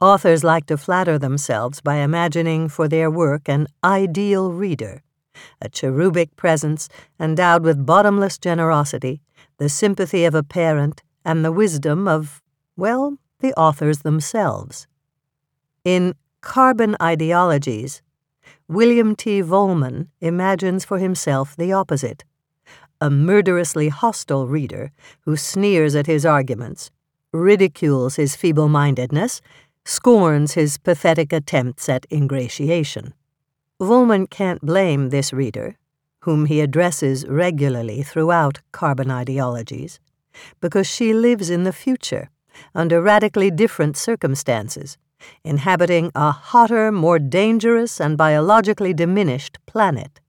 Authors like to flatter themselves by imagining for their work an ideal reader, a cherubic presence endowed with bottomless generosity, the sympathy of a parent, and the wisdom of, well, the authors themselves. In Carbon Ideologies, William T. Vollmann imagines for himself the opposite a murderously hostile reader who sneers at his arguments, ridicules his feeble mindedness, scorns his pathetic attempts at ingratiation. Vollmann can't blame this reader, whom he addresses regularly throughout Carbon Ideologies, because she lives in the future, under radically different circumstances, inhabiting a hotter, more dangerous, and biologically diminished planet.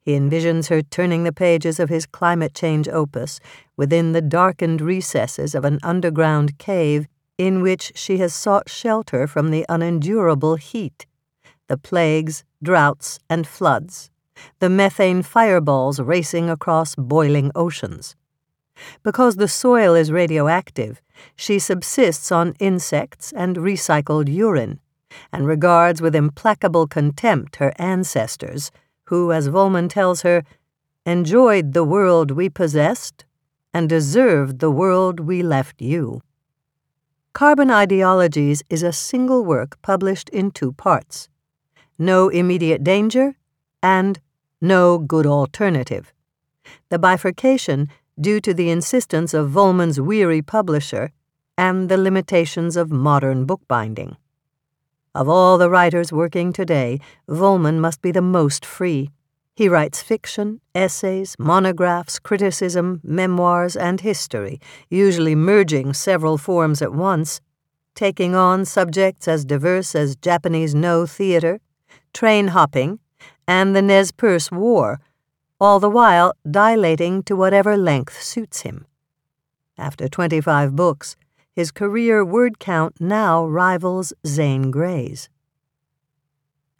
He envisions her turning the pages of his climate change opus within the darkened recesses of an underground cave in which she has sought shelter from the unendurable heat, the plagues, droughts, and floods, the methane fireballs racing across boiling oceans. Because the soil is radioactive, she subsists on insects and recycled urine, and regards with implacable contempt her ancestors, who, as Vollmann tells her, enjoyed the world we possessed and deserved the world we left you. Carbon Ideologies is a single work published in two parts No Immediate Danger and No Good Alternative. The bifurcation due to the insistence of Vollmann's weary publisher and the limitations of modern bookbinding. Of all the writers working today, Vollmann must be the most free. He writes fiction, essays, monographs, criticism, memoirs, and history, usually merging several forms at once, taking on subjects as diverse as Japanese Noh theater, train hopping, and the Nez Perce War, all the while dilating to whatever length suits him. After 25 books, his career word count now rivals Zane Grey's.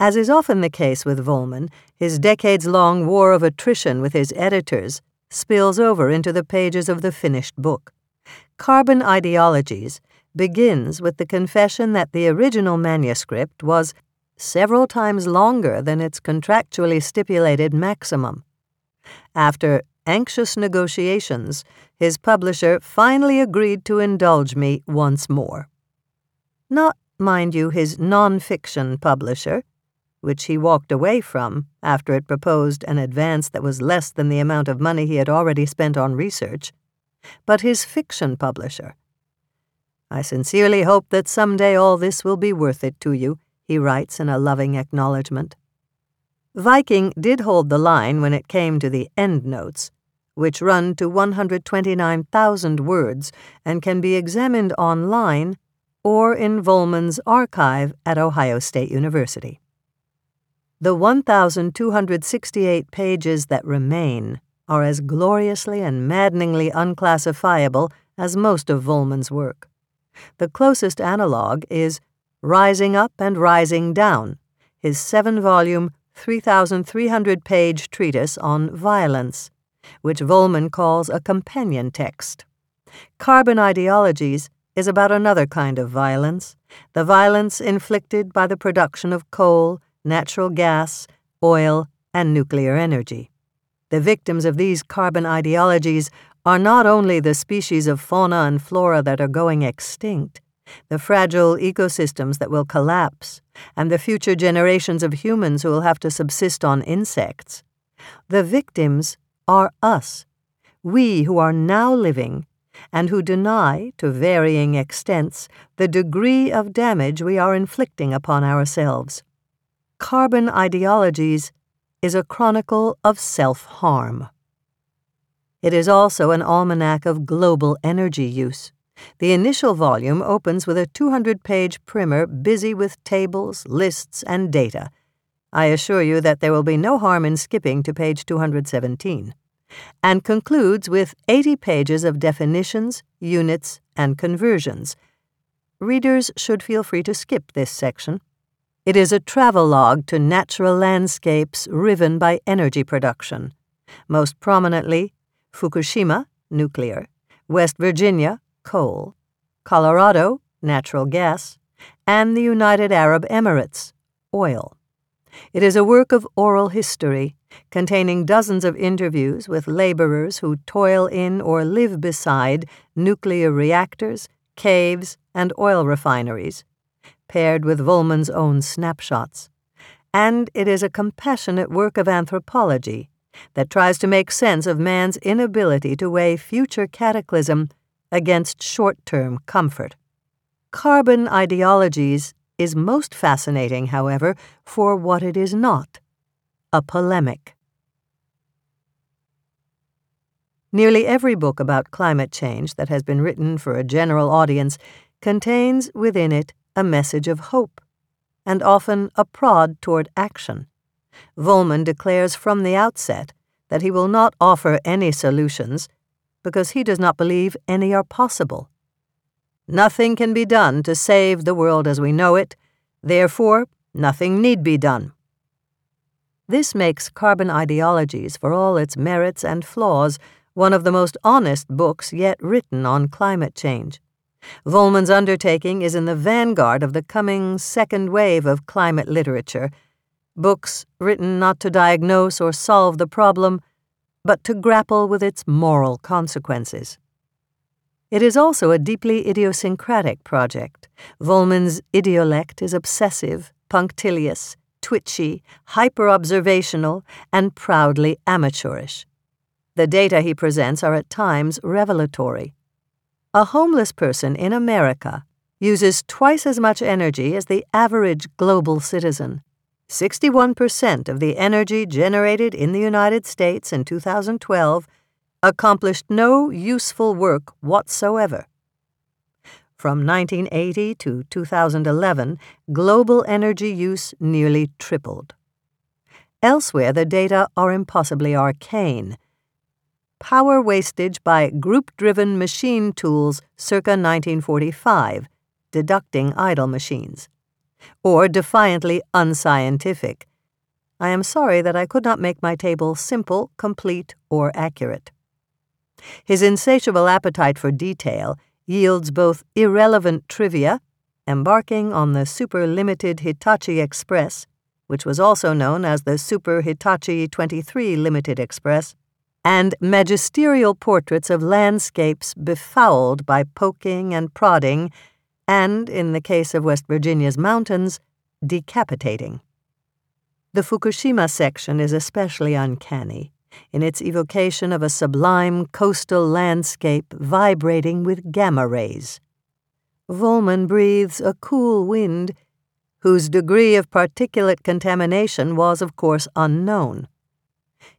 As is often the case with Vollmann, his decades long war of attrition with his editors spills over into the pages of the finished book. Carbon Ideologies begins with the confession that the original manuscript was several times longer than its contractually stipulated maximum. After anxious negotiations, his publisher finally agreed to indulge me once more. Not, mind you, his non-fiction publisher, which he walked away from after it proposed an advance that was less than the amount of money he had already spent on research, but his fiction publisher. I sincerely hope that someday all this will be worth it to you, he writes in a loving acknowledgment. Viking did hold the line when it came to the endnotes, which run to 129,000 words and can be examined online or in Vollmann's archive at Ohio State University. The 1,268 pages that remain are as gloriously and maddeningly unclassifiable as most of Vollmann's work. The closest analog is Rising Up and Rising Down, his seven volume, 3,300 page treatise on violence, which Vollmann calls a companion text. Carbon Ideologies is about another kind of violence, the violence inflicted by the production of coal natural gas, oil, and nuclear energy. The victims of these carbon ideologies are not only the species of fauna and flora that are going extinct, the fragile ecosystems that will collapse, and the future generations of humans who will have to subsist on insects. The victims are us, we who are now living and who deny, to varying extents, the degree of damage we are inflicting upon ourselves. Carbon Ideologies is a chronicle of self harm. It is also an almanac of global energy use. The initial volume opens with a 200 page primer busy with tables, lists, and data, I assure you that there will be no harm in skipping to page 217, and concludes with 80 pages of definitions, units, and conversions. Readers should feel free to skip this section. It is a travelogue to natural landscapes riven by energy production, most prominently Fukushima, nuclear, West Virginia, coal, Colorado, natural gas, and the United Arab Emirates, oil. It is a work of oral history, containing dozens of interviews with laborers who toil in or live beside nuclear reactors, caves, and oil refineries, paired with Vollmann's own snapshots. And it is a compassionate work of anthropology that tries to make sense of man's inability to weigh future cataclysm against short term comfort. Carbon ideologies is most fascinating, however, for what it is not a polemic. Nearly every book about climate change that has been written for a general audience contains within it a message of hope, and often a prod toward action. Vollmann declares from the outset that he will not offer any solutions because he does not believe any are possible. Nothing can be done to save the world as we know it, therefore, nothing need be done. This makes Carbon Ideologies, for all its merits and flaws, one of the most honest books yet written on climate change. Vollmann's undertaking is in the vanguard of the coming second wave of climate literature, books written not to diagnose or solve the problem, but to grapple with its moral consequences. It is also a deeply idiosyncratic project. Vollmann's idiolect is obsessive, punctilious, twitchy, hyper observational, and proudly amateurish. The data he presents are at times revelatory. A homeless person in America uses twice as much energy as the average global citizen. 61% of the energy generated in the United States in 2012 accomplished no useful work whatsoever. From 1980 to 2011, global energy use nearly tripled. Elsewhere, the data are impossibly arcane power wastage by group driven machine tools circa 1945, deducting idle machines, or defiantly unscientific. I am sorry that I could not make my table simple, complete, or accurate. His insatiable appetite for detail yields both irrelevant trivia, embarking on the super limited Hitachi Express, which was also known as the Super Hitachi 23 Limited Express, and magisterial portraits of landscapes befouled by poking and prodding, and, in the case of West Virginia's mountains, decapitating. The Fukushima section is especially uncanny in its evocation of a sublime coastal landscape vibrating with gamma rays. Vollmann breathes a cool wind whose degree of particulate contamination was, of course, unknown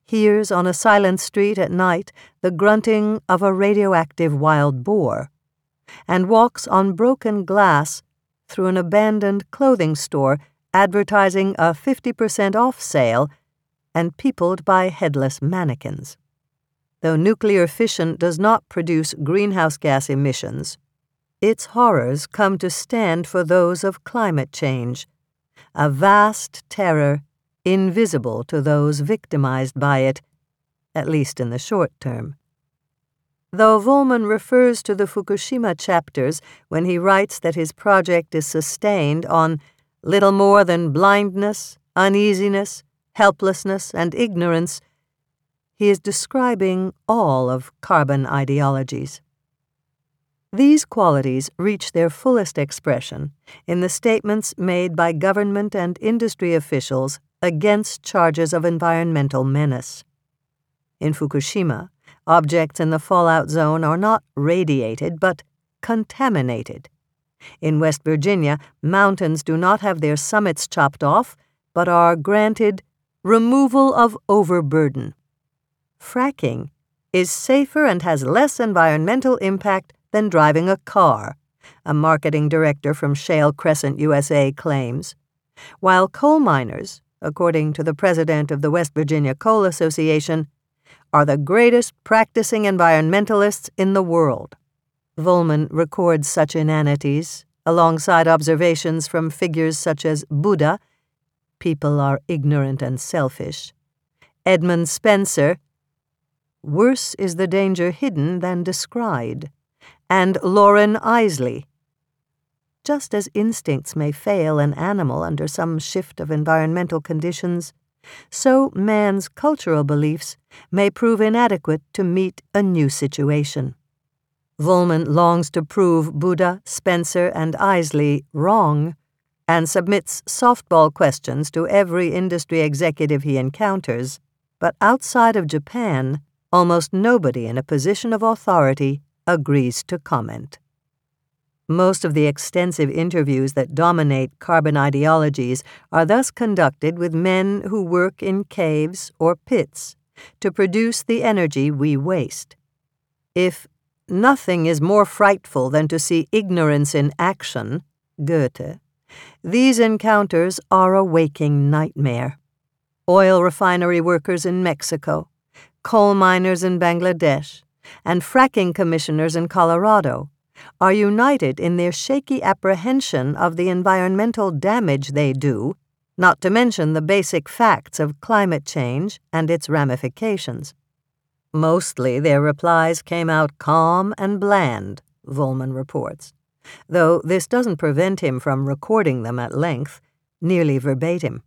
hears on a silent street at night the grunting of a radioactive wild boar, and walks on broken glass through an abandoned clothing store advertising a 50% off sale and peopled by headless mannequins. Though nuclear fission does not produce greenhouse gas emissions, its horrors come to stand for those of climate change, a vast terror invisible to those victimized by it, at least in the short term. Though Vollmann refers to the Fukushima chapters when he writes that his project is sustained on little more than blindness, uneasiness, helplessness, and ignorance, he is describing all of carbon ideologies. These qualities reach their fullest expression in the statements made by government and industry officials against charges of environmental menace. In Fukushima, objects in the fallout zone are not radiated but contaminated. In West Virginia, mountains do not have their summits chopped off, but are granted removal of overburden. Fracking is safer and has less environmental impact than driving a car, a marketing director from Shale Crescent USA claims, while coal miners according to the president of the West Virginia Coal Association, are the greatest practicing environmentalists in the world. Vollmann records such inanities alongside observations from figures such as Buddha, people are ignorant and selfish, Edmund Spenser, worse is the danger hidden than descried, and Loren Eiseley. Just as instincts may fail an animal under some shift of environmental conditions, so man's cultural beliefs may prove inadequate to meet a new situation. Vollmann longs to prove Buddha, Spenser, and Eiseley wrong and submits softball questions to every industry executive he encounters, but outside of Japan, almost nobody in a position of authority agrees to comment. Most of the extensive interviews that dominate carbon ideologies are thus conducted with men who work in caves or pits to produce the energy we waste. If Nothing is more frightful than to see ignorance in action, Goethe. These encounters are a waking nightmare. Oil refinery workers in Mexico, coal miners in Bangladesh, and fracking commissioners in Colorado are united in their shaky apprehension of the environmental damage they do, not to mention the basic facts of climate change and its ramifications. Mostly their replies came out calm and bland, Vollmann reports, though this doesn't prevent him from recording them at length, nearly verbatim.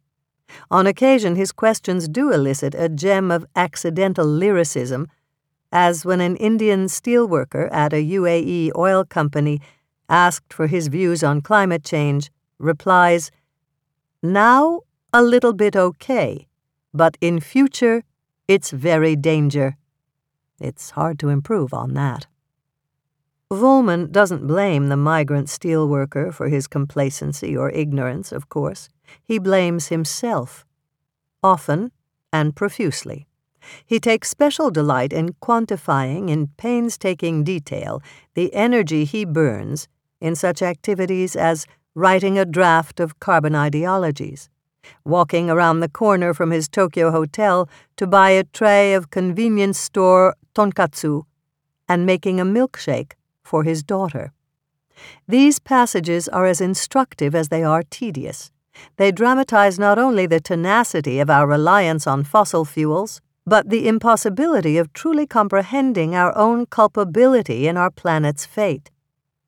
On occasion, his questions do elicit a gem of accidental lyricism, as when an Indian steelworker at a UAE oil company, asked for his views on climate change, replies, Now a little bit okay, but in future it's very danger. It's hard to improve on that. Vollmann doesn't blame the migrant steelworker for his complacency or ignorance, of course. He blames himself. Often and profusely. He takes special delight in quantifying in painstaking detail the energy he burns in such activities as writing a draft of carbon ideologies, walking around the corner from his Tokyo hotel to buy a tray of convenience store tonkatsu and making a milkshake for his daughter. These passages are as instructive as they are tedious. They dramatize not only the tenacity of our reliance on fossil fuels, but the impossibility of truly comprehending our own culpability in our planet's fate.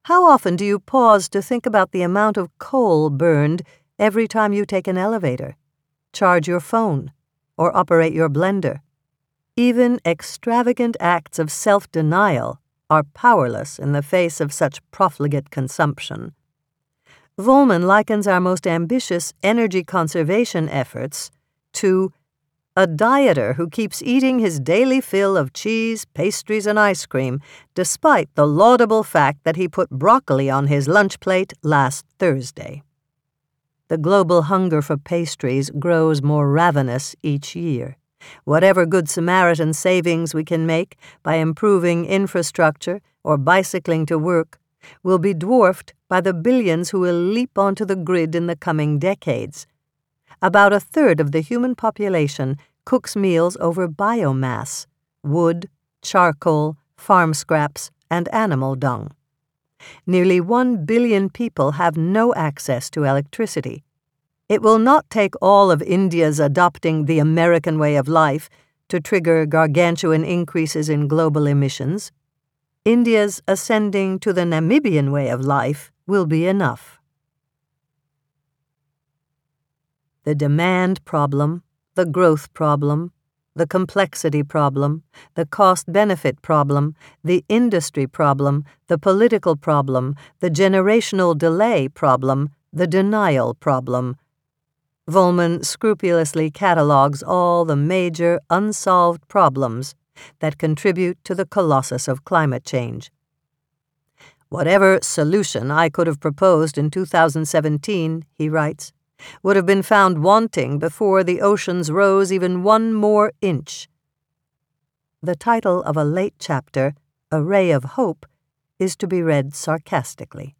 How often do you pause to think about the amount of coal burned every time you take an elevator, charge your phone, or operate your blender. Even extravagant acts of self denial are powerless in the face of such profligate consumption. Vollmann likens our most ambitious energy conservation efforts to a dieter who keeps eating his daily fill of cheese, pastries, and ice cream, despite the laudable fact that he put broccoli on his lunch plate last Thursday. The global hunger for pastries grows more ravenous each year. Whatever Good Samaritan savings we can make by improving infrastructure or bicycling to work will be dwarfed by the billions who will leap onto the grid in the coming decades. About a third of the human population cooks meals over biomass wood, charcoal, farm scraps, and animal dung. Nearly one billion people have no access to electricity. It will not take all of India's adopting the American way of life to trigger gargantuan increases in global emissions. India's ascending to the Namibian way of life will be enough. The demand problem, the growth problem, the complexity problem, the cost benefit problem, the industry problem, the political problem, the generational delay problem, the denial problem. Vollmann scrupulously catalogues all the major unsolved problems that contribute to the colossus of climate change. Whatever solution I could have proposed in 2017, he writes, would have been found wanting before the oceans rose even one more inch. The title of a late chapter, A Ray of Hope, is to be read sarcastically.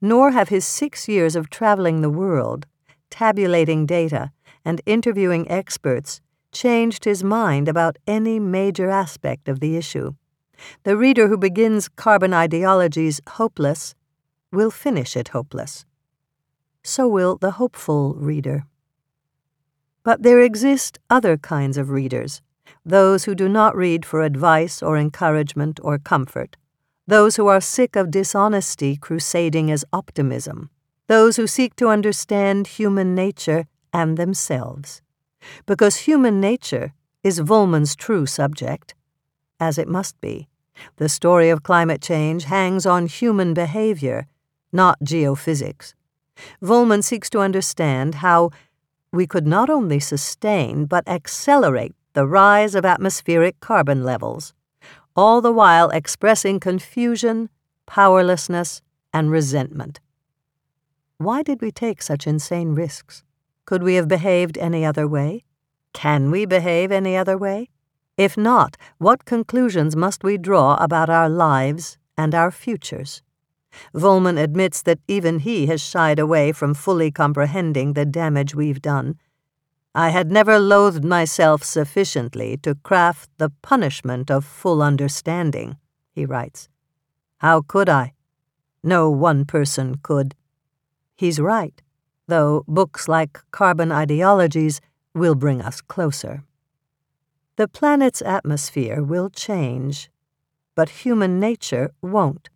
Nor have his six years of traveling the world tabulating data and interviewing experts changed his mind about any major aspect of the issue. The reader who begins carbon ideologies hopeless will finish it hopeless. So will the hopeful reader. But there exist other kinds of readers those who do not read for advice or encouragement or comfort, those who are sick of dishonesty crusading as optimism, those who seek to understand human nature and themselves. Because human nature is Vollmann's true subject, as it must be. The story of climate change hangs on human behavior, not geophysics. Vollmann seeks to understand how we could not only sustain but accelerate the rise of atmospheric carbon levels, all the while expressing confusion, powerlessness, and resentment. Why did we take such insane risks? Could we have behaved any other way? Can we behave any other way? If not, what conclusions must we draw about our lives and our futures? Vollmann admits that even he has shied away from fully comprehending the damage we've done. I had never loathed myself sufficiently to craft the punishment of full understanding, he writes. How could I? No one person could. He's right, though books like Carbon Ideologies will bring us closer. The planet's atmosphere will change, but human nature won't.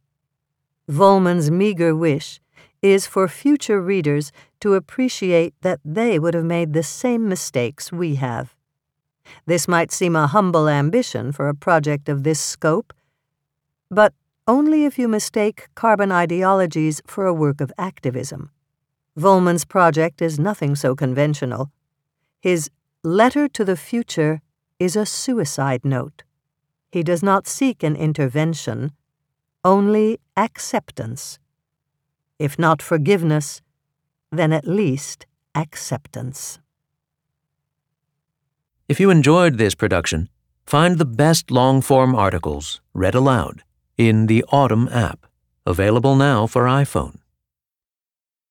Vollmann's meager wish is for future readers to appreciate that they would have made the same mistakes we have. This might seem a humble ambition for a project of this scope, but only if you mistake carbon ideologies for a work of activism. Vollmann's project is nothing so conventional. His letter to the future is a suicide note. He does not seek an intervention, only acceptance. If not forgiveness, then at least acceptance. If you enjoyed this production, find the best long form articles read aloud in the Audm app, available now for iPhone.